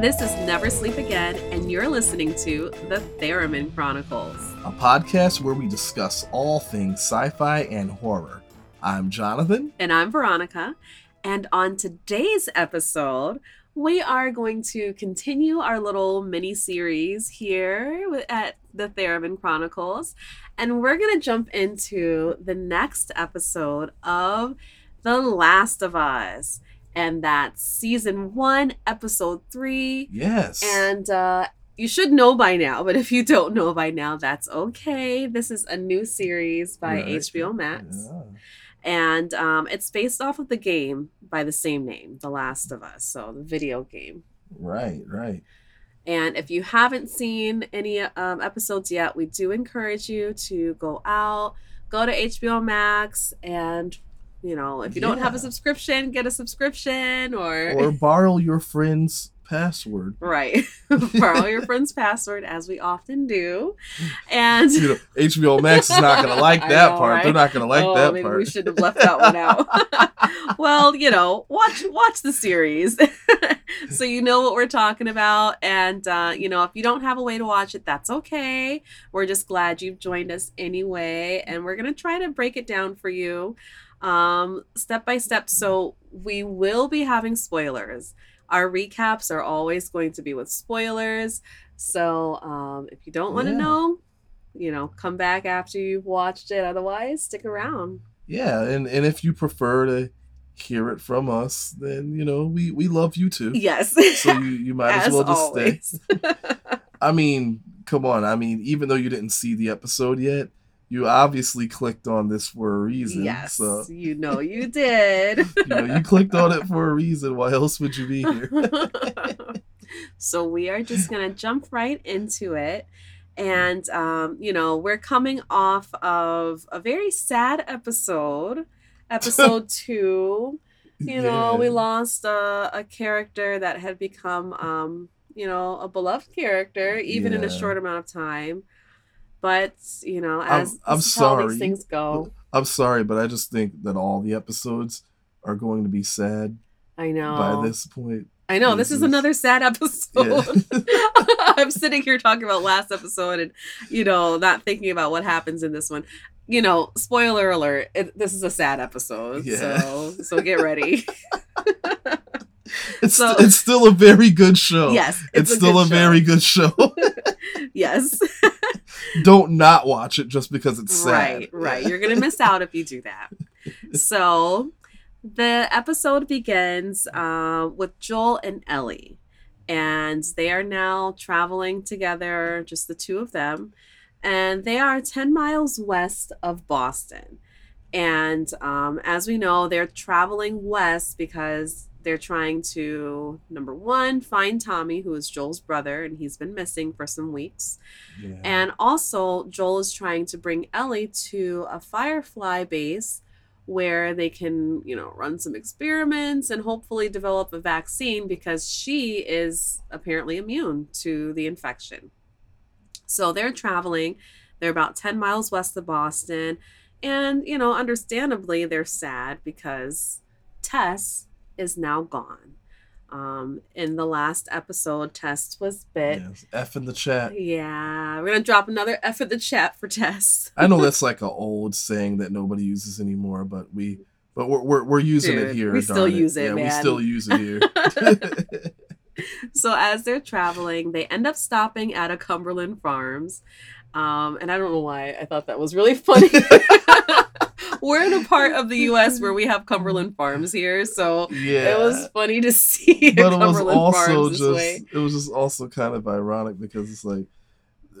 This is Never Sleep Again, and you're listening to The Theremin Chronicles, a podcast where we discuss all things sci fi and horror. I'm Jonathan. And I'm Veronica. And on today's episode, we are going to continue our little mini series here at The Theremin Chronicles. And we're going to jump into the next episode of The Last of Us and that's season one, episode three. Yes. And uh, you should know by now, but if you don't know by now, that's okay. This is a new series by right. HBO Max. Yeah. And um, it's based off of the game by the same name, The Last of Us. So the video game. Right, right. And if you haven't seen any um, episodes yet, we do encourage you to go out, go to HBO Max, and you know, if you yeah. don't have a subscription, get a subscription or or borrow your friend's password. Right. borrow your friend's password as we often do. And you know, HBO Max is not going to like that know, part. Right? They're not going to like oh, that maybe part. We should have left that one out. well, you know, watch watch the series. so you know what we're talking about and uh, you know, if you don't have a way to watch it, that's okay. We're just glad you've joined us anyway and we're going to try to break it down for you um, step by step. So we will be having spoilers. Our recaps are always going to be with spoilers. So um, if you don't want to yeah. know, you know, come back after you've watched it. Otherwise, stick around. Yeah, and and if you prefer to hear it from us, then you know we we love you too. Yes. So you you might as, as well just always. stay. I mean, come on. I mean, even though you didn't see the episode yet, you obviously clicked on this for a reason. Yes, so. you know you did. you know, you clicked on it for a reason. Why else would you be here? so we are just gonna jump right into it. And um, you know, we're coming off of a very sad episode, episode two. You know, we lost a, a character that had become um, you know, a beloved character, even yeah. in a short amount of time. But you know, as I'm, I'm sorry, these things go. I'm sorry, but I just think that all the episodes are going to be sad. I know. By this point. I know this, this is, another sad episode. Yeah. I'm sitting here talking about last episode and you know not thinking about what happens in this one. You know, spoiler alert: it, this is a sad episode. Yeah. So so get ready. it's so, it's still a very good show. Yes, it's, it's a still a show. very good show. yes don't not watch it just because it's sad. Right, right. You're gonna miss out if you do that. So the episode begins uh, with Joel and Ellie, and they are now traveling together, just the two of them, and they are 10 miles west of Boston. And um, as we know, they're traveling west because they're trying to number one find tommy who is joel's brother and he's been missing for some weeks. Yeah. and also joel is trying to bring ellie to a firefly base where they can you know run some experiments and hopefully develop a vaccine because she is apparently immune to the infection. So they're traveling. They're about 10 miles west of boston. And you know understandably they're sad because tess is now gone. Um, in the last episode, Tess was bit. Yes, F in the chat. Yeah, we're gonna drop another F in the chat for Tess. I know that's like an old saying that nobody uses anymore, but we, but we're we're, we're using Dude, it here. We still use it, yeah, man. We still use it here. so as they're traveling, they end up stopping at a Cumberland Farms, um, and I don't know why I thought that was really funny we're in a part of the U.S. where we have Cumberland Farms here, so yeah. it was funny to see. But it was also just it was just also kind of ironic because it's like,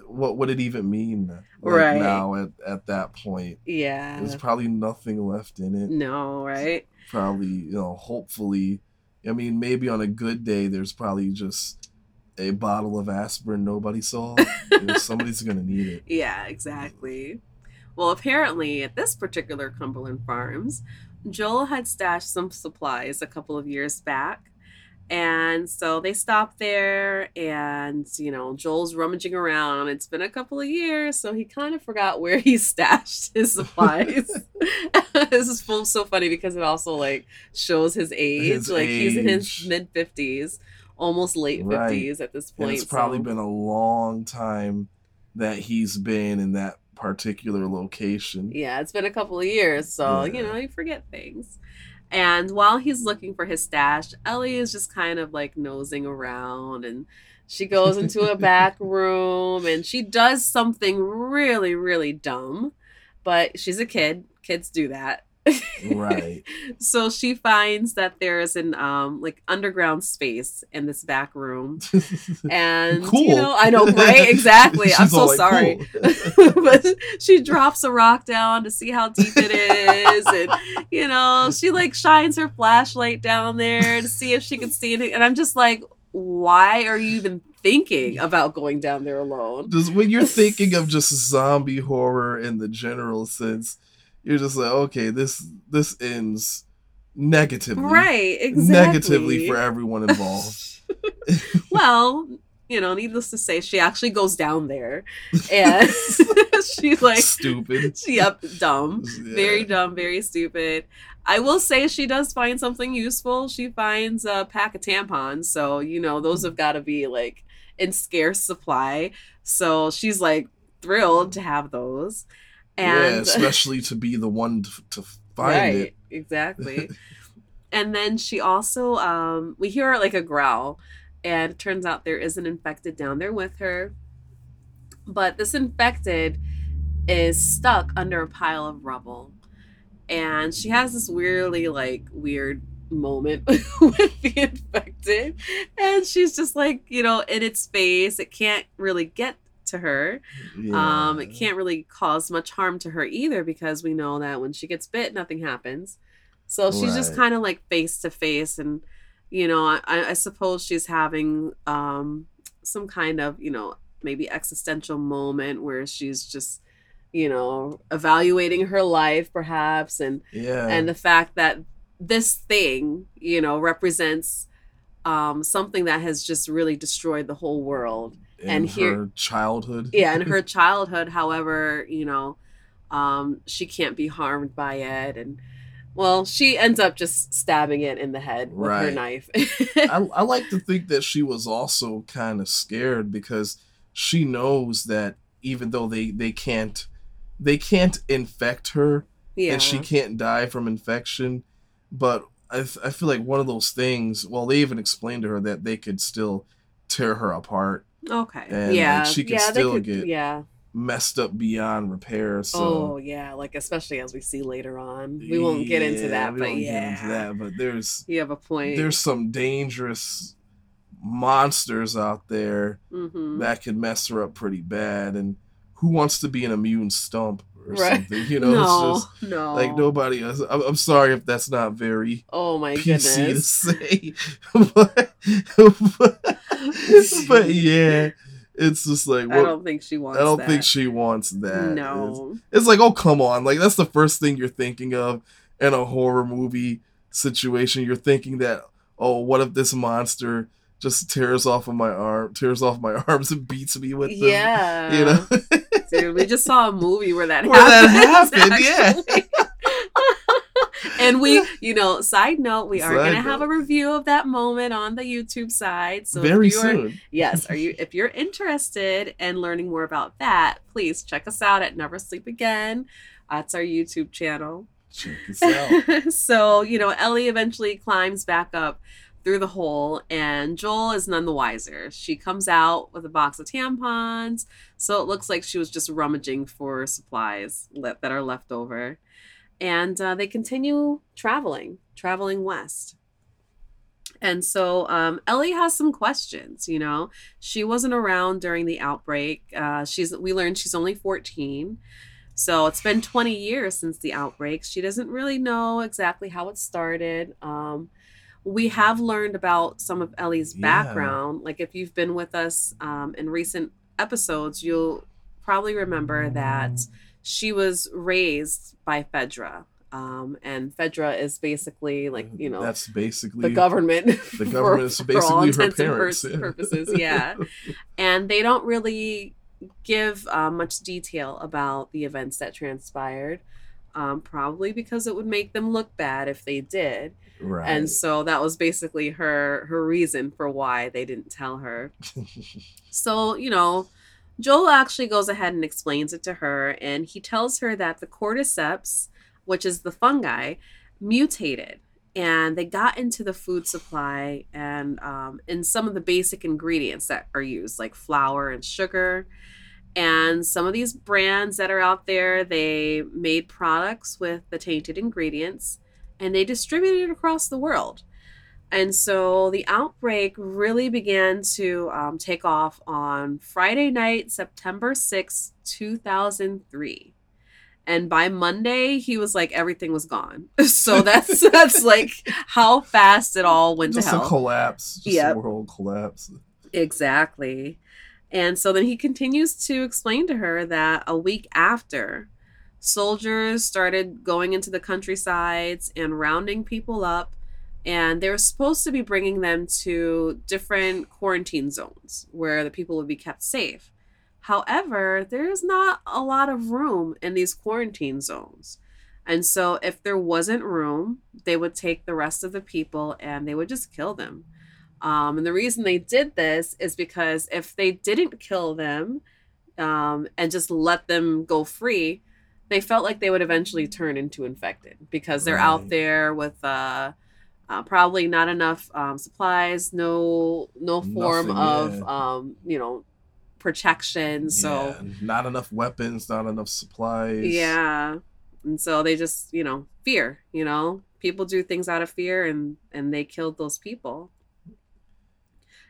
what would it even mean like right now at at that point? Yeah, there's probably nothing left in it. No, right? Probably you know, hopefully. I mean, maybe on a good day, there's probably just a bottle of aspirin nobody saw. somebody's gonna need it. Yeah, exactly. Well, apparently, at this particular Cumberland Farms, Joel had stashed some supplies a couple of years back. And so they stopped there, and you know, Joel's rummaging around. It's been a couple of years, so he kind of forgot where he stashed his supplies. this is so funny because it also like shows his age. His like age. he's in his mid fifties almost late Right. 50s at this And point. it's probably so- been a long time that he's been in that particular location. Yeah, it's been a couple of years, so you know, you forget things. And while he's looking for his stash, Ellie is just kind of like nosing around and she goes into a back room and she does something really, really dumb. But she's a kid. Kids do that. Right. so she finds that there's an um like underground space in this back room. And Cool. you know, I know, right? Exactly. I'm so like, sorry "Cool." but she drops a rock down to see how deep it is and you know she like shines her flashlight down there to see if she can see anything and i'm just like why are you even thinking about going down there alone just when you're thinking of just zombie horror in the general sense, you're just like, okay, this this ends negatively. right exactly Negatively for everyone involved. well you know needless to say she actually goes down there and she's like Stupid. yep dumb Yeah. very dumb, very stupid. I will say she does find something useful. She finds a pack of tampons, so you know those have got to be like in scarce supply. So she's like thrilled to have those, yeah, especially to be the one to, to find right, it. exactly. and then she also, um, we hear like a growl, and it turns out there is an infected down there with her, but this infected is stuck under a pile of rubble and she has this weirdly like weird moment with the infected and she's just like you know in its face it can't really get to her. Um it can't really cause much harm to her either because we know that when she gets bit nothing happens. So she's just kind of like face to face and you know I, I suppose she's having um some kind of you know maybe existential moment where she's just you know evaluating her life perhaps and Yeah. and the fact that this thing you know represents um something that has just really destroyed the whole world in and here- her childhood. yeah in her childhood however you know um she can't be harmed by it and well she ends up just stabbing it in the head with her knife. I, I like to think that she was also kind of scared because she knows that even though they they can't they can't infect her yeah and she can't die from infection but I, f- I feel like one of those things well they even explained to her that they could still tear her apart okay. And, like, yeah. she could yeah, still could- get yeah. messed up beyond repair so oh yeah like especially as we see later on. We won't get into that we but won't yeah get into that but there's you have a point. there's some dangerous monsters out there hmm that could mess her up pretty bad and who wants to be an immune stump or Right. something you know no it's just no like nobody else I'm, I'm sorry if that's not very oh my pc to say but, but, but yeah it's just like i don't think she wants I don't that. think she wants that It's- no it's like, oh come on, like that's the first thing you're thinking of in a horror movie situation. You're thinking that, oh, what if this monster just tears off of my arm, tears off my arms and beats me with them? yeah you know. Dude, we just saw a movie where that Where that happened. yeah. and we, you know, side note, we are going to have a review of that moment on the YouTube side. So Very soon. Yes, are you if you're interested in learning more about that, please check us out at Never Sleep Again. That's our YouTube channel. Check this out. so, you know, Ellie eventually climbs back up through the hole, and Joel is none the wiser. She comes out with a box of tampons, so it looks like she was just rummaging for supplies that are left over. And uh, they continue traveling, traveling west. And so um, Ellie has some questions. You know, she wasn't around during the outbreak. Uh, she's we learned she's only fourteen, so it's been twenty years since the outbreak. She doesn't really know exactly how it started. Um, we have learned about some of Ellie's Yeah. background. Like if you've been with us um, in recent episodes, you'll probably remember that she was raised by Fedra. Um, and Fedra is basically like, you know, that's basically the government. The government is basically her parents. and yeah. purposes, yeah. and they don't really give uh, much detail about the events that transpired. Um, probably because it would make them look bad if they did. Right. And so that was basically her her reason for why they didn't tell her. So, you know, Joel actually goes ahead and explains it to her, and he tells her that the cordyceps, which is the fungi, mutated and they got into the food supply and um, in some of the basic ingredients that are used, like flour and sugar. And some of these brands that are out there, they made products with the tainted ingredients and they distributed it across the world. And so the outbreak really began to um, take off on Friday night, September 6, 2003. And by Monday, he was like, everything was gone. So that's that's like how fast it all went just to a hell. collapse. Just Yep. a world collapse. Exactly. And so then he continues to explain to her that a week after, soldiers started going into the countrysides and rounding people up. And they were supposed to be bringing them to different quarantine zones where the people would be kept safe. However, there's not a lot of room in these quarantine zones. And so, if there wasn't room, they would take the rest of the people and they would just kill them. Um, and the reason they did this is because if they didn't kill them um, and just let them go free, they felt like they would eventually turn into infected because they're out there with uh, uh, probably not enough um, supplies, no no form Nothing, of yeah. um, you know protection. So Yeah, not enough weapons, not enough supplies. yeah. And so they just, you know, fear, you know. People do things out of fear and and they killed those people.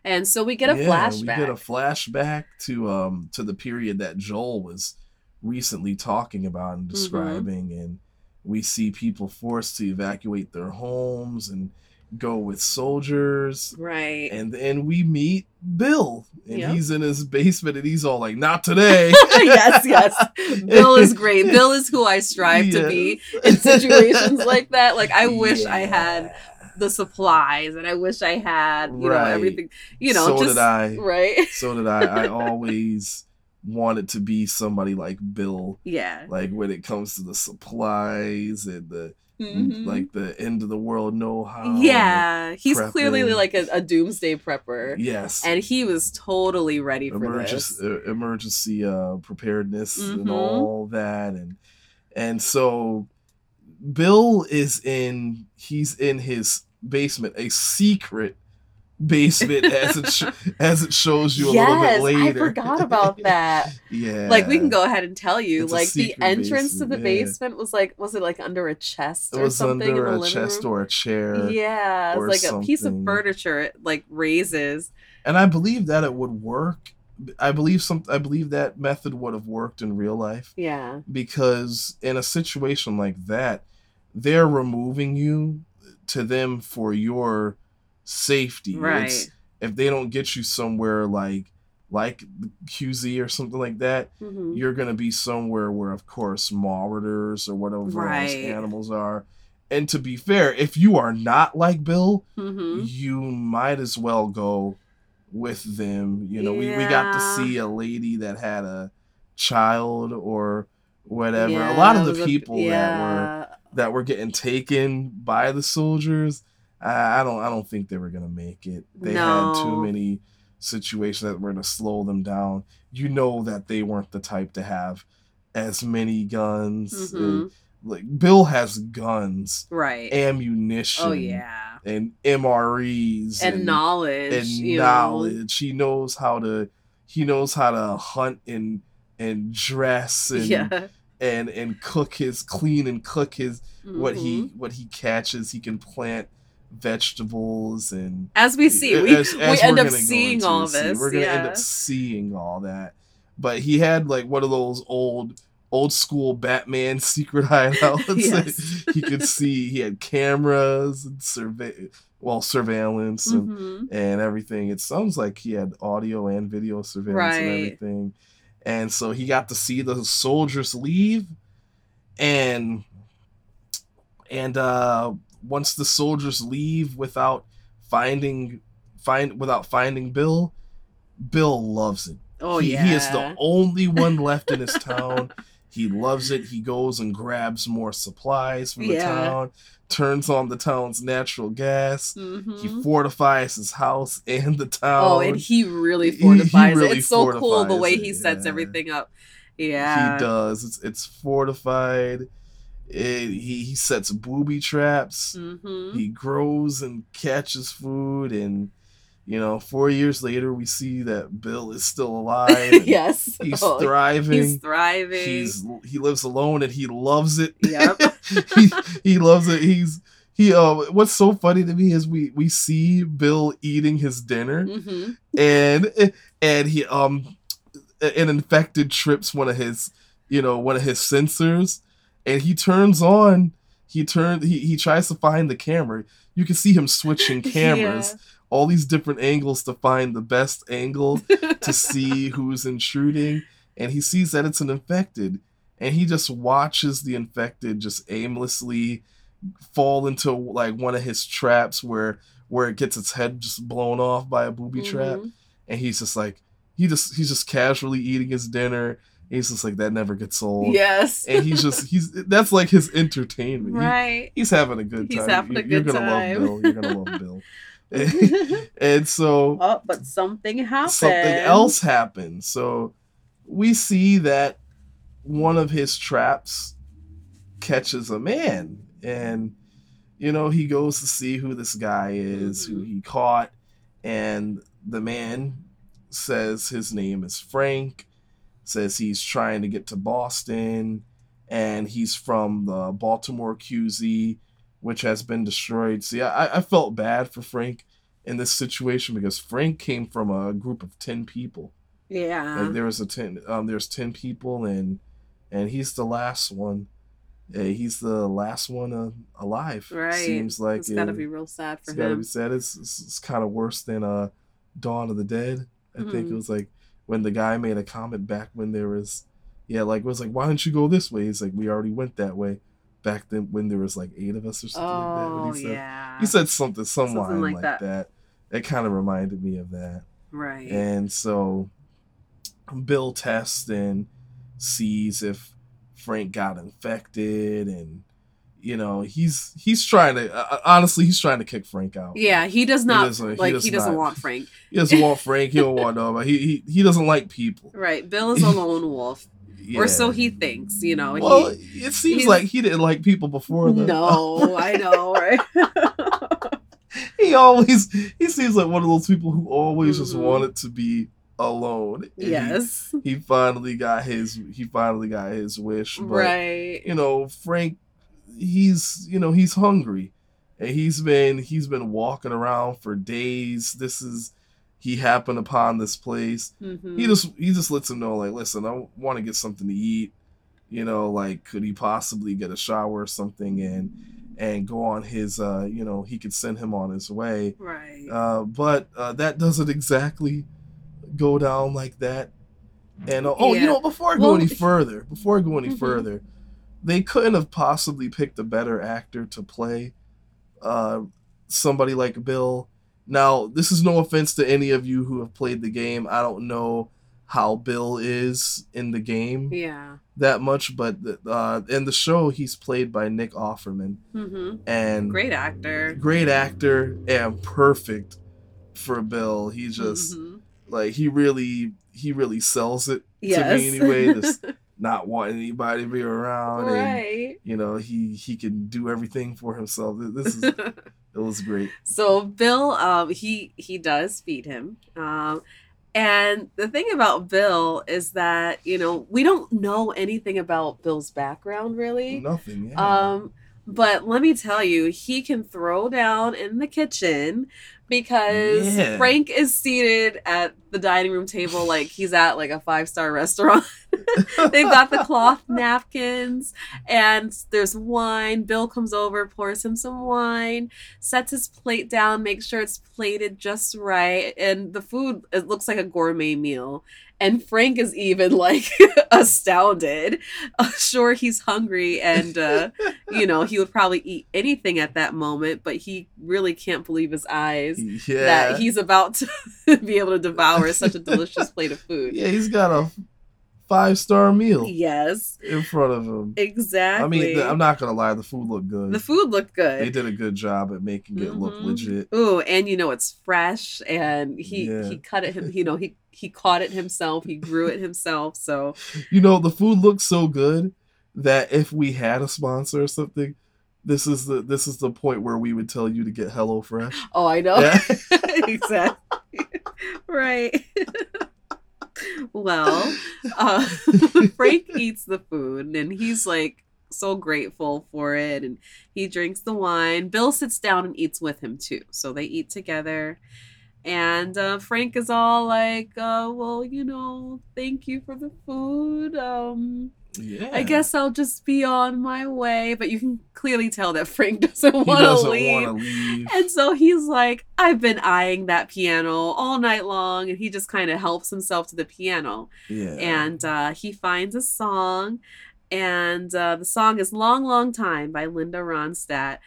And so we get a Yeah, flashback. We get a flashback to um to the period that Joel was recently talking about Mm-hmm. and describing, and we see people forced to evacuate their homes and go with soldiers. right. And then we meet Bill, and Yep. he's in his basement, and he's all like, "Not today." yes, yes. Bill is great. Bill is who I strive to be in situations like that. Like I wish I had the supplies and I wish I had, you know, everything. You know, so just did I. right. So did I. I always wanted to be somebody like Bill, Yeah. like when it comes to the supplies and the Mhm. like the end of the world know-how. yeah, he's clearly like a, a doomsday prepper. Yes. and he was totally ready for emergency, this. uh, emergency uh, preparedness and Mhm. all that and and so bill is in he's in his basement a secret basement as it sh- as it shows you a little bit Yes, later I forgot about that. yeah Like we can go ahead and tell you, It's like the entrance to the basement, yeah. basement was like, was it like under a chest or something under in the a chest room? or a chair yeah, it's like a piece of furniture. It like raises. and i believe that it would work i believe some i believe that method would have worked in real life Yeah, because in a situation like that, they're removing you to them for your safety. right. It's- if they don't get you somewhere like like the QZ or something like that, Mhm. you're gonna be somewhere where, of course, marauders or whatever those Right. animals are. And to be fair, if you are not like Bill, Mhm. you might as well go with them. You know, we, we got to see a lady that had a child or whatever. a lot of the a- people that were that were getting taken by the soldiers, I, I don't I don't think they were gonna make it. They had too many situations that were gonna slow them down. You know that they weren't the type to have as many guns. and, Mhm. like Bill has guns, right. ammunition, oh yeah, and MREs and, knowledge. and you know. knowledge. He knows how to he knows how to hunt and and dress and Yeah. and and cook his clean and cook his what he Mhm. what he catches. He can plant vegetables and As we see, we, as- as end we're up seeing all this. We're gonna yeah. end up seeing all that. But he had like one of those old old school Batman secret hideouts. Yes. he could see he had cameras and survey well surveillance and Mhm. and everything. It sounds like he had audio and video surveillance and everything. And so he got to see the soldiers leave and and uh once the soldiers leave without finding find without finding Bill, Bill loves it. Oh he, yeah. he is the only one left in his town. He loves it. He goes and grabs more supplies from the Yeah. town, turns on the town's natural gas. Mhm. He fortifies his house and the town. Oh, and he really He- he fortifies really it. It's so cool the way it, he sets yeah. everything up. Yeah. He does. It's it's fortified. It, he he sets booby traps. hmm He grows and catches food, and you know, four years later, we see that Bill is still alive. yes. he's Oh, thriving. He's thriving. He's he lives alone and he loves it. Yep. he he loves it. He's he uh what's so funny to me is we we see Bill eating his dinner hmm and and he um an infected trips one of his you know one of his sensors and he turns on he turns he, he tries to find the camera. You can see him switching cameras. All these different angles to find the best angle to see who's intruding. And he sees that it's an infected. And he just watches the infected just aimlessly fall into like one of his traps where where it gets its head just blown off by a booby trap. Mhm. and he's just like he just he's just casually eating his dinner he's just like that never gets old Yes. and he's just he's that's like his entertainment He- right. he's having a good He's time having a You- you're gonna love bill you're gonna love bill and so oh, but something happened. something else happened. So we see that one of his traps catches a man, and you know he goes to see who this guy is, who Mhm. he caught, and the man says his name is Frank. Says he's trying to get to Boston, and he's from the Baltimore QZ, which has been destroyed. See, I, I felt bad for Frank in this situation because Frank came from a group of ten people. Yeah. Like there was a ten, um, there's ten people, and and he's the last one. Uh, he's the last one uh, alive. right. Seems like it's gotta it- be real sad for it's gotta be said. It's, it's, it's kind of worse than uh, Dawn of the Dead. I think it was like when the guy made a comment back when there was, yeah, like it was like, why don't you go this way? He's like, we already went that way, back then when there was like eight of us or something like that. Oh he said, yeah. he said something, some Something line like like, that. that. It kind of reminded me of that. right. And so Bill tests and sees if Frank got infected and you know, he's he's trying to uh, honestly he's trying to kick Frank out. yeah, he does not doesn't- he like does he doesn't not. want Frank. He doesn't want Frank, he don't want nobody. He he, he doesn't like people. Right. Bill is a lone wolf. Yeah. Or so he thinks, you know. Well, he, it seems like he didn't like people before the no, I know, right? he always he seems like one of those people who always just Mhm. wanted to be alone. And he- yes. He, finally got his he finally got his wish. But Right. you know, Frank he's you know, he's hungry. And he's been he's been walking around for days. This is he happened upon this place. Mhm. He just he just lets him know like, listen, I want to get something to eat. You know, like could he possibly get a shower or something and and go on his uh you know, he could send him on his way. right. Uh but uh that doesn't exactly go down like that. And uh, oh, Yeah. you know, before I go Well, any further, before I go any Mhm. further, they couldn't have possibly picked a better actor to play uh, somebody like Bill. Now, this is no offense to any of you who have played the game. I don't know how Bill is in the game yeah. that much, but uh, in the show, he's played by Nick Offerman, mm-hmm. and Great actor. great actor and perfect for Bill. He just Mhm. like he really he really sells it yes. to me anyway. Just not wanting anybody to be around, and you know he he can do everything for himself. This is it was great. so Bill, um, he he does feed him. Um, and the thing about Bill is that you know we don't know anything about Bill's background really. Nothing. Yeah. Um, but let me tell you, he can throw down in the kitchen because Yeah. Frank is seated at the dining room table like he's at like a five star restaurant. They've got the cloth napkins and there's wine. Bill comes over, pours him some wine, sets his plate down, makes sure it's plated just right. And the food, it looks like a gourmet meal. And Frank is even like astounded. Uh, sure, he's hungry and, uh, you know, he would probably eat anything at that moment, but he really can't believe his eyes yeah. that he's about to be able to devour such a delicious plate of food. yeah, he's got a five star meal Yes, in front of him. exactly. I mean, the, I'm not gonna lie, the food looked good. the food looked good. they did a good job at making it look Mhm. legit. Ooh, and you know it's fresh, and he Yeah. he cut it. him- You know he he caught it himself. He grew it himself. So You know, the food looks so good that if we had a sponsor or something, this is the this is the point where we would tell you to get Hello Fresh. oh, I know Yeah. exactly right. Well, uh, Frank eats the food, and he's like so grateful for it, and he drinks the wine. Bill sits down and eats with him too, so they eat together. And uh, Frank is all like, uh, "Well, you know, thank you for the food. Um, Yeah. I guess I'll just be on my way." But you can clearly tell that Frank doesn't want to leave. leave. And so he's like, I've been eyeing that piano all night long, and he just kind of helps himself to the piano. Yeah. And uh, he finds a song, and uh, the song is "Long, Long Time" by Linda Ronstadt.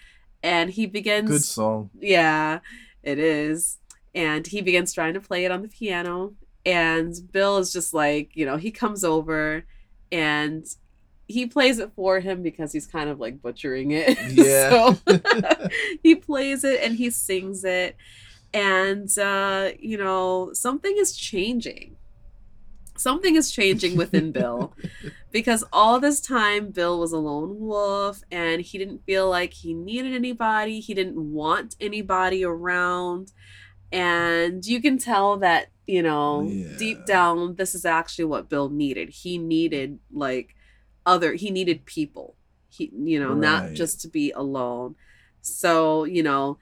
And he begins, good song. yeah, it is. And he begins trying to play it on the piano. And Bill is just like, you know, he comes over and he plays it for him because he's kind of like butchering it. Yeah. so he plays it and he sings it. And, uh, you know, something is changing. Something is changing within Bill because all this time Bill was a lone wolf and he didn't feel like he needed anybody. He didn't want anybody around. And you can tell that, you know, Yeah. deep down, this is actually what Bill needed. He needed like other, he needed people. He, you know, not just to be alone. So, you know,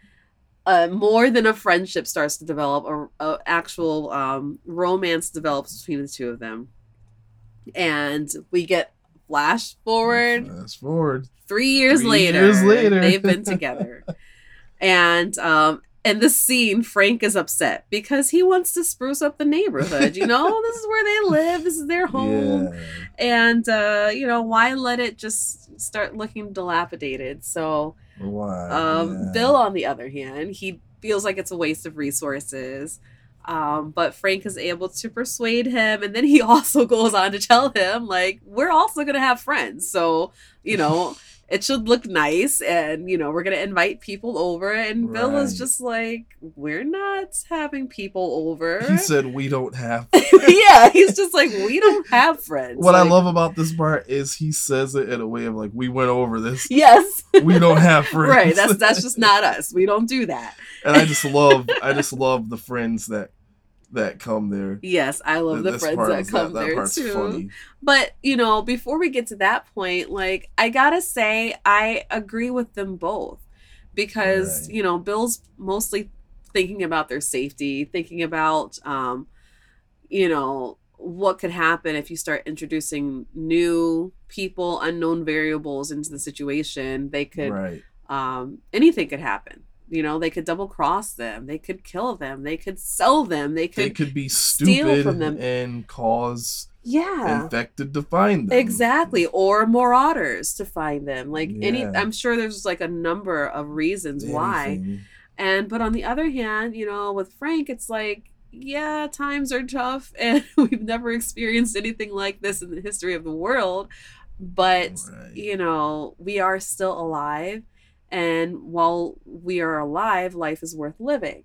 uh, more than a friendship starts to develop, a, a actual um, romance develops between the two of them, and we get flash forward flash forward. three years Three later. years later. they've been together, and um, in the scene, Frank is upset because he wants to spruce up the neighborhood. You know, this is where they live. This is their home Yeah. and uh you know why let it just start looking dilapidated so Why? um yeah. bill on the other hand he feels like it's a waste of resources um but frank is able to persuade him and then he also goes on to tell him like we're also gonna have friends so you know it should look nice and you know we're gonna invite people over and bill is just like we're not having people over He said we don't have. yeah he's just like we don't have friends What I love about this part is he says it in a way of like, we went over this. yes We don't have friends. right that's that's just not us we don't do that and I just love, I just love the friends that that come there. yes i love the This friends that come that there too funny. but you know before we get to that point like i gotta say i agree with them both because Right. you know bill's mostly thinking about their safety thinking about um you know what could happen if you start introducing new people unknown variables into the situation they could Right. um, anything could happen. You know, they could double cross them, they could kill them, they could sell them, they could, They could be steal stupid from them. and cause yeah, infected to find them. exactly, or marauders to find them. Like any, I'm sure there's like a number of reasons why. And but on the other hand, you know, with Frank, it's like, yeah, times are tough, and we've never experienced anything like this in the history of the world. But Right. you know, we are still alive. And while we are alive, life is worth living.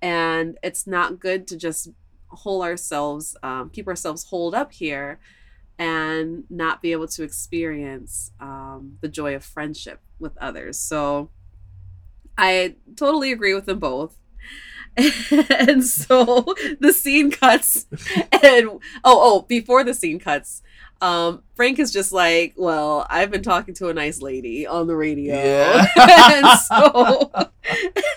And it's not good to just hold ourselves, um, keep ourselves holed up here and not be able to experience um, the joy of friendship with others. So I totally agree with them both. and so the scene cuts and oh oh before the scene cuts um frank is just like well i've been talking to a nice lady on the radio Yeah. and so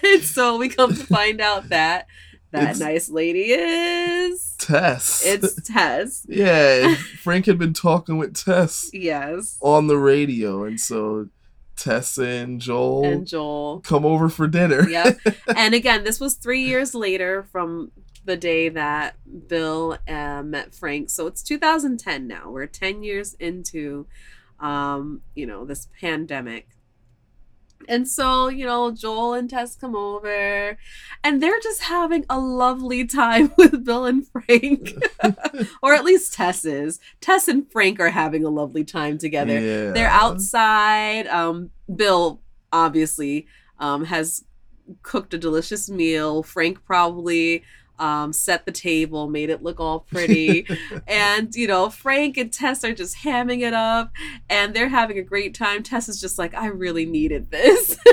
and so we come to find out that that It's- nice lady is Tess. it's tess yeah. Frank had been talking with Tess yes on the radio, and so Tess and Joel and joel come over for dinner. yep. And again, this was three years later from the day that Bill uh, met Frank. So it's 2010 now. We're 10 years into, um, you know, this pandemic. And so, you know, Joel and Tess come over and they're just having a lovely time with Bill and Frank. or at least Tess is. Tess and Frank are having a lovely time together. Yeah. They're outside. Um, Bill obviously um, has cooked a delicious meal. Frank probably um, set the table, made it look all pretty. and, you know, Frank and Tess are just hamming it up and they're having a great time. Tess is just like, I really needed this.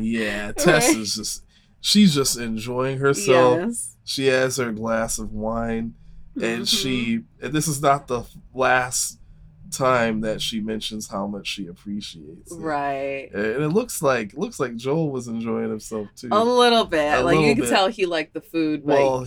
Yeah, Tess Right. is just she's just enjoying herself. yes. She has her glass of wine and Mhm. she and this is not the last time that she mentions how much she appreciates it. Right. And it looks like looks like Joel was enjoying himself too. A little bit. A like you can bit. tell he liked the food, Well,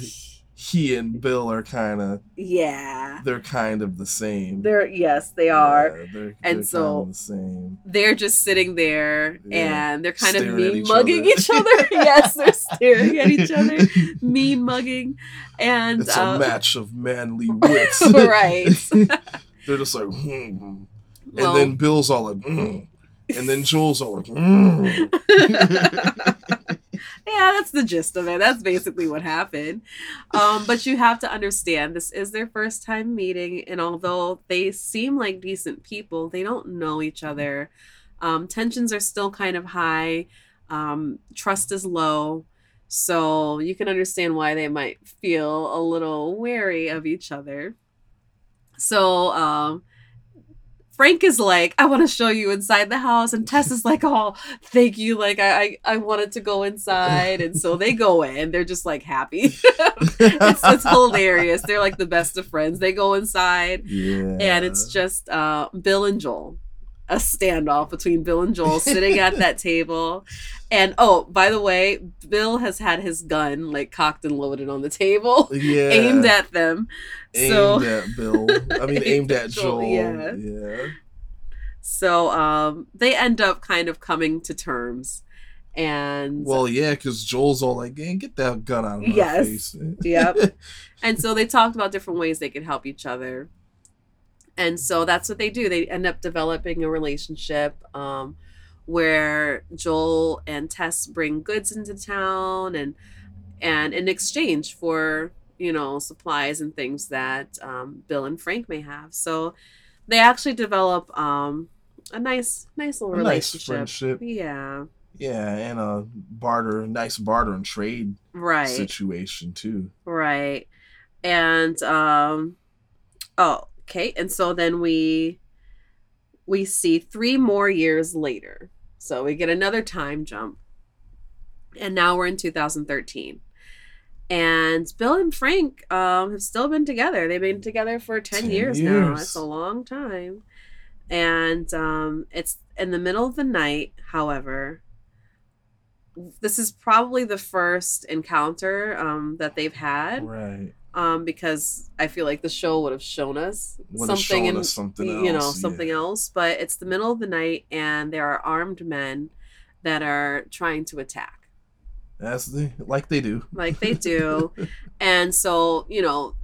he and Bill are kind of yeah. they're kind of the same. They're yes, they are. Yeah, they're, And they're so- the same. They're just sitting there Yeah. and they're kind of Staring mean each mugging other. each other. yes, they're staring at each other, me mugging. And It's uh, a match of manly wits. right. They're just like, hmm. and Well- then Bill's all like, mm. and then Joel's all like, mm. yeah, that's the gist of it. That's basically what happened. Um, but you have to understand this is their first time meeting, and although they seem like decent people, they don't know each other. Um, tensions are still kind of high. Um, trust is low. So you can understand why they might feel a little wary of each other. So um, Frank is like, I want to show you inside the house. And Tess is like, oh, thank you. Like, I, I, I wanted to go inside. And so they go in. They're just like happy. it's, it's hilarious. They're like the best of friends. They go inside yeah. and it's just uh, Bill and Joel. A standoff between Bill and Joel sitting at that table. And oh, by the way, Bill has had his gun like cocked and loaded on the table, yeah. aimed at them. aimed so at Bill. I mean, Aimed aimed at at Joel, Joel. yeah. yeah. so um they end up kind of coming to terms. And Well, yeah, because Joel's all like, "Hey, get that gun out of my Yes. face." Yep. and so they talked about different ways they could help each other and so that's what they do they end up developing a relationship um, where joel and tess bring goods into town and and in exchange for you know supplies and things that um, bill and frank may have so they actually develop um, a nice nice little A nice relationship friendship. yeah Yeah, and a barter, nice barter and trade right situation too. Right. And um oh, okay. And so then we we see 3 more years later. So we get another time jump. And now we're in 2013. And Bill and Frank um have still been together. They've been together for 10, 10 years, now. years. That's a long time. And um it's in the middle of the night, however, this is probably the first encounter um, that they've had Right. Um, because I feel like the show would have shown us Would something shown in us something you know something yeah. else. But it's the middle of the night and there are armed men that are trying to attack That's the like they do. like they do. and so, you know,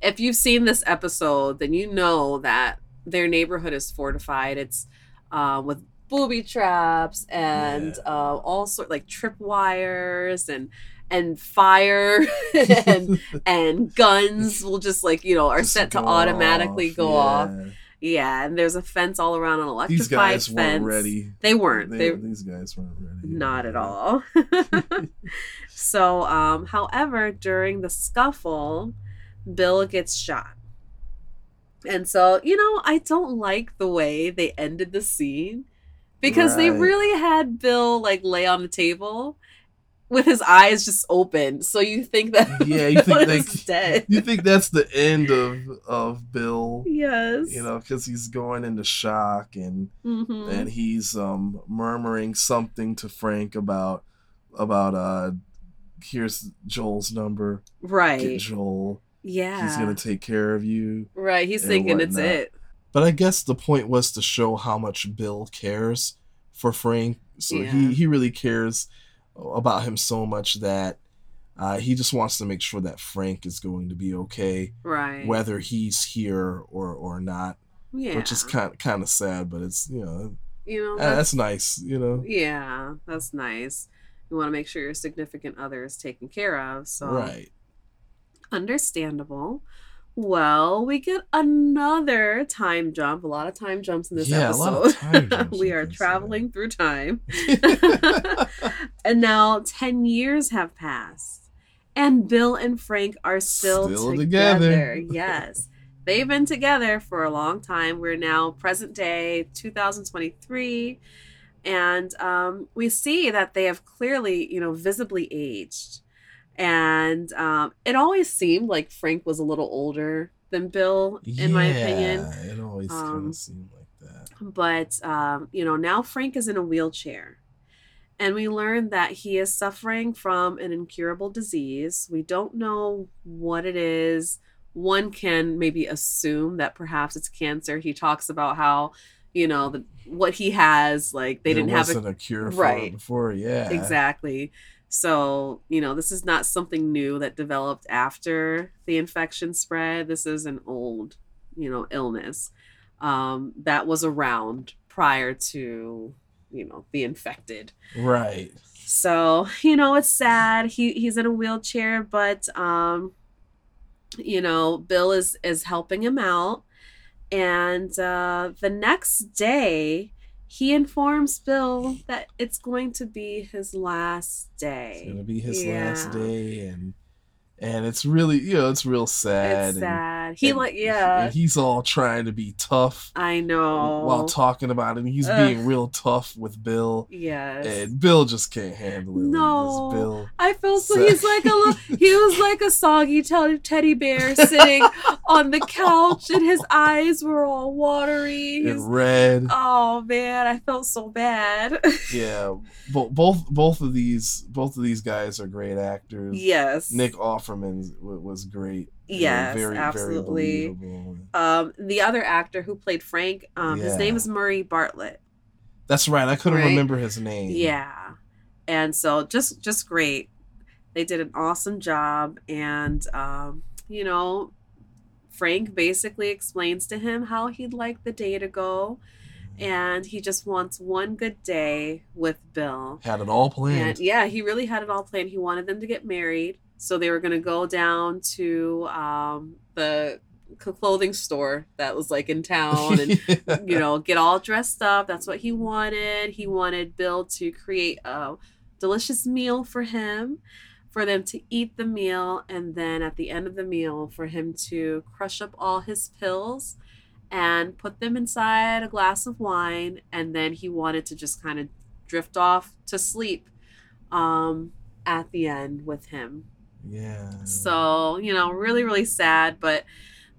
if you've seen this episode, then you know that their neighborhood is fortified. It's uh, with booby traps and Yeah. uh, all sort like trip wires and and fire and and guns will just like you know are Just set to automatically off, go yeah. off. Yeah, and there's a fence all around an electrified These guys fence. weren't ready. They weren't. They, They, these guys weren't ready. not at all. so, um, however, during the scuffle, Bill gets shot. And so, you know, I don't like the way they ended the scene because they really had Bill like lay on the table with his eyes just open. So you think that Yeah, you think is dead. You think that's the end of of Bill? yes. You know, because he's going into shock and Mhm. and he's um murmuring something to Frank about about uh here's Joel's number. Get right. Joel. Yeah. He's gonna take care of you. right. He's thinking it's it. But I guess the point was to show how much Bill cares for Frank. So Yeah. he he really cares about him so much that uh, he just wants to make sure that Frank is going to be okay, Right. whether he's here or or not. yeah. Which is kind kind of sad, but it's you know You know, Uh, that's nice. You know. yeah, that's nice. You want to make sure your significant other is taken care of. So Right. understandable. Well, we get another time jump. A lot of time jumps in this Yeah, a episode. lot of time jumps we are traveling through time. and now 10 years have passed. And Bill and Frank are still, Still together. together. yes. They've been together for a long time. We're now present day 2023. And um, we see that they have clearly, you know, visibly aged. And um, it always seemed like Frank was a little older than Bill, in my opinion. Yeah, it always kind Um, of seemed like that. But, um, you know, now Frank is in a wheelchair. And we learn that he is suffering from an incurable disease. We don't know what it is. One can maybe assume that perhaps it's cancer. He talks about how, you know, the, what he has, like they There didn't have a, a cure for Right. it before. Yeah. exactly. So, you know, this is not something new that developed after the infection spread. This is an old, you know, illness um, that was around prior to, you know, be infected. Right. So, you know, it's sad. He he's in a wheelchair, but um, you know, Bill is is helping him out. And uh the next day, he informs Bill that it's going to be his last day. It's gonna be his Yeah. last day, and and it's really you know it's real sad. It's and- sad. He and like yeah. and he's all trying to be tough I know. while talking about it. And he's Ugh. being real tough with Bill, yes. and Bill just can't handle it. No. Bill. I felt so. So- He's like a little. He was like a soggy tel- teddy bear sitting on the couch, and his eyes were all watery. He's, in red. oh man, I felt so bad. yeah, bo- both both of these both of these guys are great actors. yes. Nick Offerman was great. Yes, very absolutely. very. Um, the other actor who played Frank, um, his name is Murray Bartlett. That's right. I couldn't Right? remember his name. Yeah, and so just just great. They did an awesome job, and um, you know, Frank basically explains to him how he'd like the day to go, and he just wants one good day with Bill. Had it all And planned. yeah, he really had it all planned. He wanted them to get married, so they were going to go down to um, the clothing store that was like in town and you know, get all dressed up. That's what he wanted. He wanted Bill to create a delicious meal for him, for them to eat the meal, and then at the end of the meal, for him to crush up all his pills and put them inside a glass of wine. And then he wanted to just kind of drift off to sleep um, at the end with him. Yeah. So, you know, really, really sad, but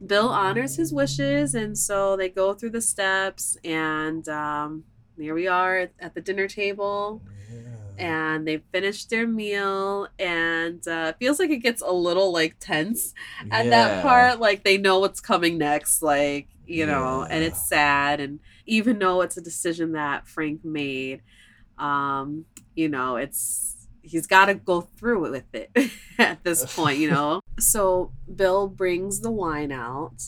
Bill honors his wishes. And so they go through the steps, and um, here we are at the dinner table. Yeah. And they finish their meal, and uh, it feels like it gets a little like tense at Yeah. that part. Like they know what's coming next, like, you know, and it's sad. And even though it's a decision that Frank made, um, you know, it's he's got to go through with it at this point, you know. so Bill brings the wine out,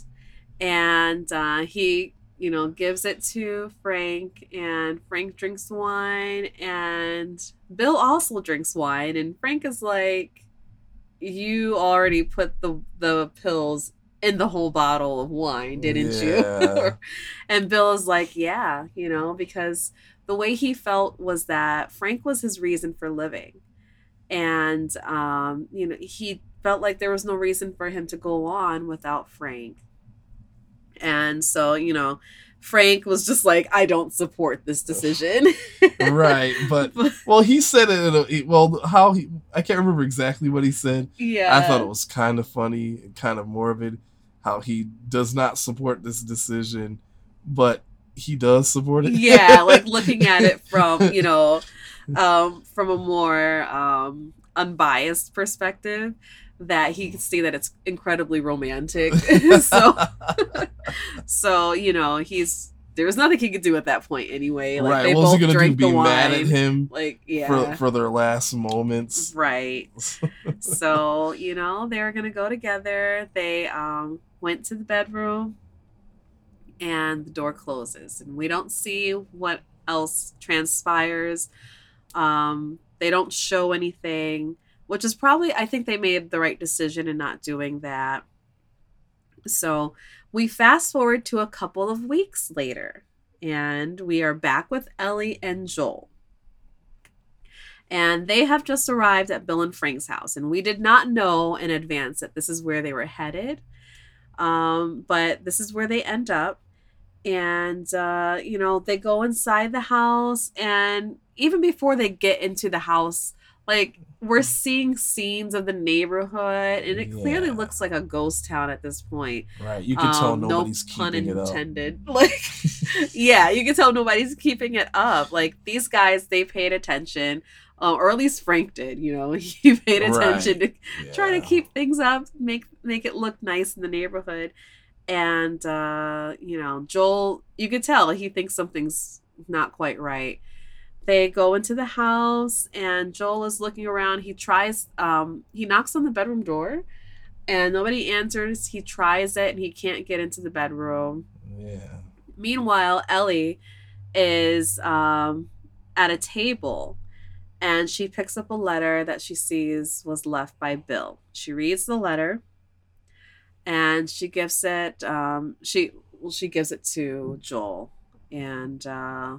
and uh, he, you know, gives it to Frank, and Frank drinks the wine, and Bill also drinks wine, and Frank is like, "You already put the the pills." In the whole bottle of wine, didn't Yeah. you? and Bill is like, Yeah, you know, because the way he felt was that Frank was his reason for living. And, um, you know, he felt like there was no reason for him to go on without Frank. And so, you know, Frank was just like, I don't support this decision. right, but well, he said it. In a, well, how he I can't remember exactly what he said. yeah. I thought it was kind of funny, and kind of morbid, how he does not support this decision, but he does support it. yeah, like looking at it from, you know, um, from a more um, unbiased perspective, that he can see that it's incredibly romantic. so, so you know, he's there was nothing he could do at that point anyway. Like right. they What was he both gonna do? Be the mad at him Like yeah, for for their last moments? right. so you know they were gonna go together. They um, went to the bedroom, and the door closes, and we don't see what else transpires. Um, they don't show anything, which is probably I think they made the right decision in not doing that. So we fast forward to a couple of weeks later, and we are back with Ellie and Joel. And they have just arrived at Bill and Frank's house, and we did not know in advance that this is where they were headed. Um, but this is where they end up. And, uh, you know, they go inside the house, and even before they get into the house, like we're seeing scenes of the neighborhood, and it clearly looks like a ghost town at this point. Right. You can tell Um, nobody's no pun keeping it up. intended. Like, yeah, you can tell nobody's keeping it up. Like these guys, they paid attention, uh, or at least Frank did. You know, he paid attention to try to keep things up, make make it look nice in the neighborhood. And uh, you know, Joel, you could tell he thinks something's not quite right. They go into the house and Joel is looking around. He tries um he knocks on the bedroom door and nobody answers. He tries it and he can't get into the bedroom. Yeah. Meanwhile, Ellie is um at a table and she picks up a letter that she sees was left by Bill. She reads the letter and she gives it um she well, she gives it to Joel and uh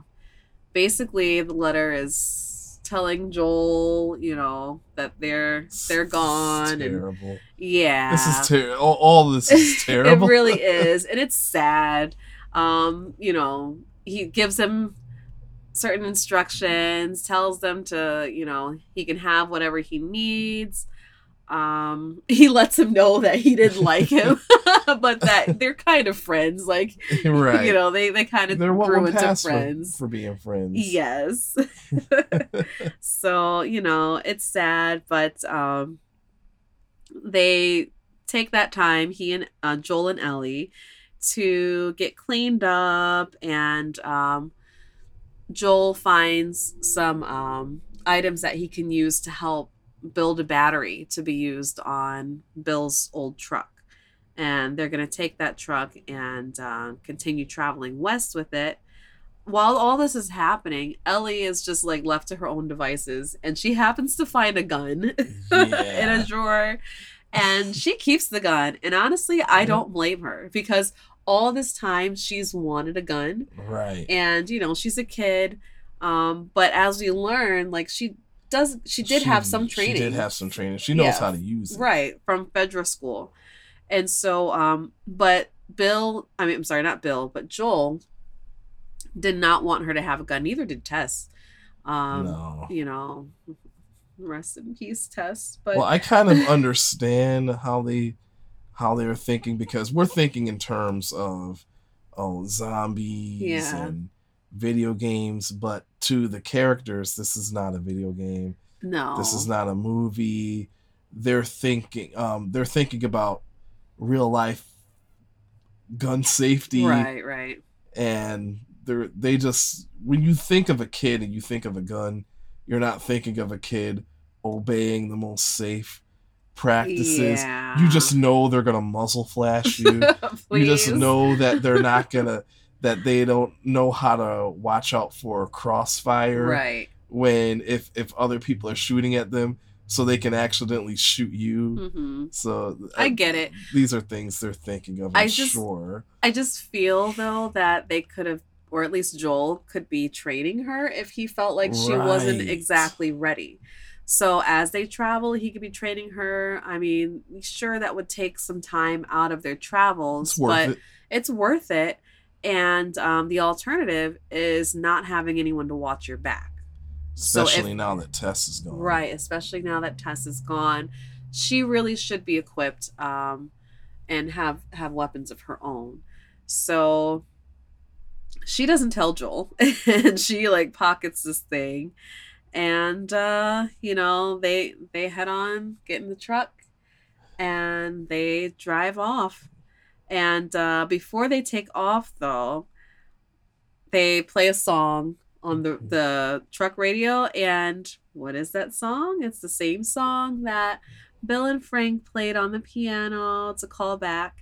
basically the letter is telling Joel, you know, that they're they're gone and terrible. yeah. This is terrible. All, all this is terrible. it really is, and it's sad. Um, you know, he gives him certain instructions, tells them to, you know, he can have whatever he needs. Um, he lets him know that he didn't like him, but that they're kind of friends. Like, right. you know, they they kind of They're grew into pass for, friends. for being friends. Yes. so, you know, it's sad, but um they take that time, he and uh, Joel and Ellie, to get cleaned up and um Joel finds some um items that he can use to help build a battery to be used on Bill's old truck. And they're going to take that truck and uh, continue traveling west with it while all this is happening, Ellie is just like left to her own devices and she happens to find a gun in a drawer and she keeps the gun. And honestly, I don't blame her because all this time she's wanted a gun Right. and you know, she's a kid. Um, but as we learn, like she does she did have some training. She did have some training. She knows Yeah. how to use it. Right, from Fedra school. And so, um, but Bill, I mean, I'm sorry, not Bill, but Joel did not want her to have a gun. Neither did Tess. Um, no. You know, rest in peace, Tess. But well, I kind of understand how they how they're thinking because we're thinking in terms of oh zombies Yeah. and video games, but to the characters, this is not a video game. no, This is not a movie. They're thinking um they're thinking about real life gun safety right, right. and they're they just when you think of a kid and you think of a gun, you're not thinking of a kid obeying the most safe practices. Yeah. You just know they're gonna muzzle flash you. you just know that they're not gonna that they don't know how to watch out for crossfire Right. when if if other people are shooting at them so they can accidentally shoot you. hmm So I uh, get it. These are things they're thinking of. I I'm just- sure. I just feel though that they could have, or at least Joel could be training her if he felt like she wasn't exactly ready. So as they travel, he could be training her. I mean, sure that would take some time out of their travels, It's but it. it's worth it. And um, the alternative is not having anyone to watch your back. So if- Especially now that Tess is gone. Right, especially now that Tess is gone, she really should be equipped um, and have have weapons of her own. So she doesn't tell Joel, and she like pockets this thing, and uh, you know they they head on, get in the truck, and they drive off. And uh, before they take off, though, they play a song on the the truck radio and what is that song? It's the same song that bill and frank played on the piano it's a callback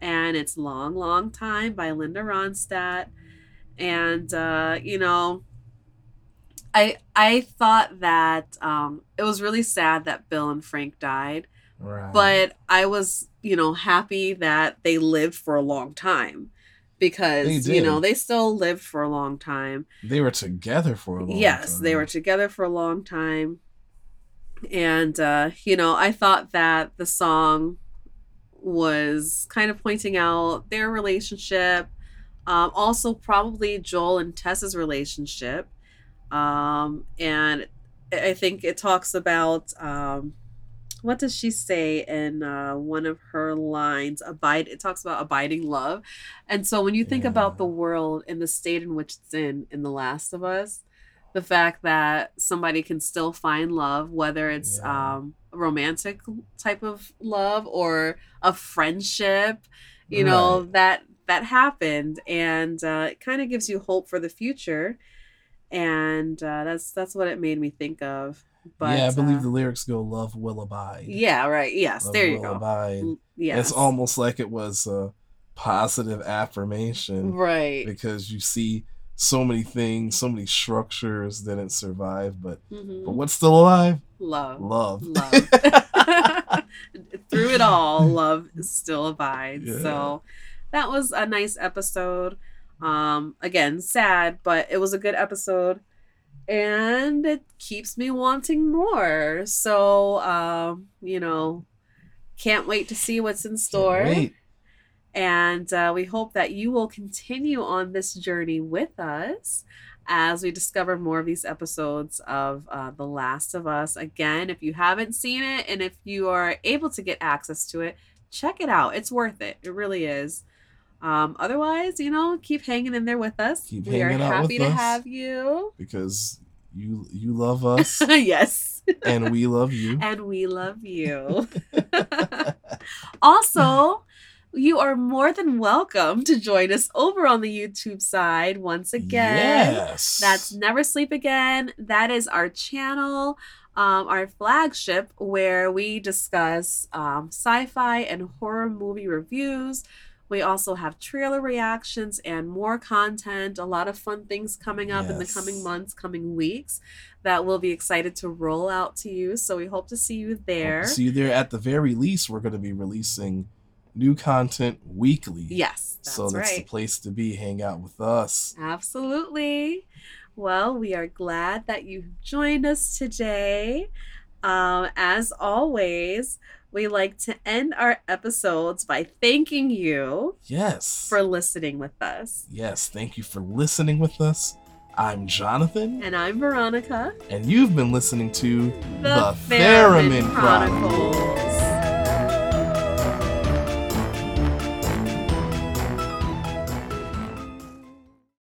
and it's long long time by linda ronstadt. And uh, you know, I I thought that um, it was really sad that Bill and Frank died, Right. but I was you know happy that they lived for a long time because you know they still lived for a long time. they were together for a long time. yes, time. they were together for a long time, and uh, you know I thought that the song was kind of pointing out their relationship. Um, also, probably Joel and Tess's relationship. Um, and I I think it talks about um, what does she say in uh, one of her lines? Abide. It talks about abiding love, and so when you think Yeah. about the world and the state in which it's in in The Last of Us, the fact that somebody can still find love, whether it's Yeah. um, a romantic type of love or a friendship, you know that that happened, and uh, it kind of gives you hope for the future, and uh, that's that's what it made me think of. But yeah, I believe uh, the lyrics go "Love will abide." yeah, right. Yes, Love there you go. Abide. L- Yes, It's almost like it was a positive affirmation right. because you see so many things, so many structures didn't survive, but Mhm. but what's still alive? Love. Love. love. Through it all, love still abides. Yeah. So that was a nice episode. Um, again, sad, but it was a good episode. And it keeps me wanting more. So um, you know, can't wait to see what's in store. And uh, we hope that you will continue on this journey with us as we discover more of these episodes of uh, The Last of Us. Again, if you haven't seen it and if you are able to get access to it, check it out. It's worth it. It really is. Um, otherwise, you know, keep hanging in there with us. Keep we are happy to have you. because you you love us yes. and we love you. and we love you. also, you are more than welcome to join us over on the YouTube side once again. Yes. That's Never Sleep Again. That is our channel, um, our flagship, where we discuss um, sci fi and horror movie reviews. We also have trailer reactions and more content, a lot of fun things coming up in the coming months, coming weeks that we'll be excited to roll out to you. So we hope to see you there. See you there. At the very least, we're going to be releasing new content weekly. Yes, that's so that's right. the place to be. Hang out with us. Absolutely. Well, we are glad that you've joined us today. Um, as always, we like to end our episodes by thanking you Yes. for listening with us. yes. Thank you for listening with us. I'm Jonathan, And I'm Veronica, and you've been listening to the, The Theremin Theremin Chronicles.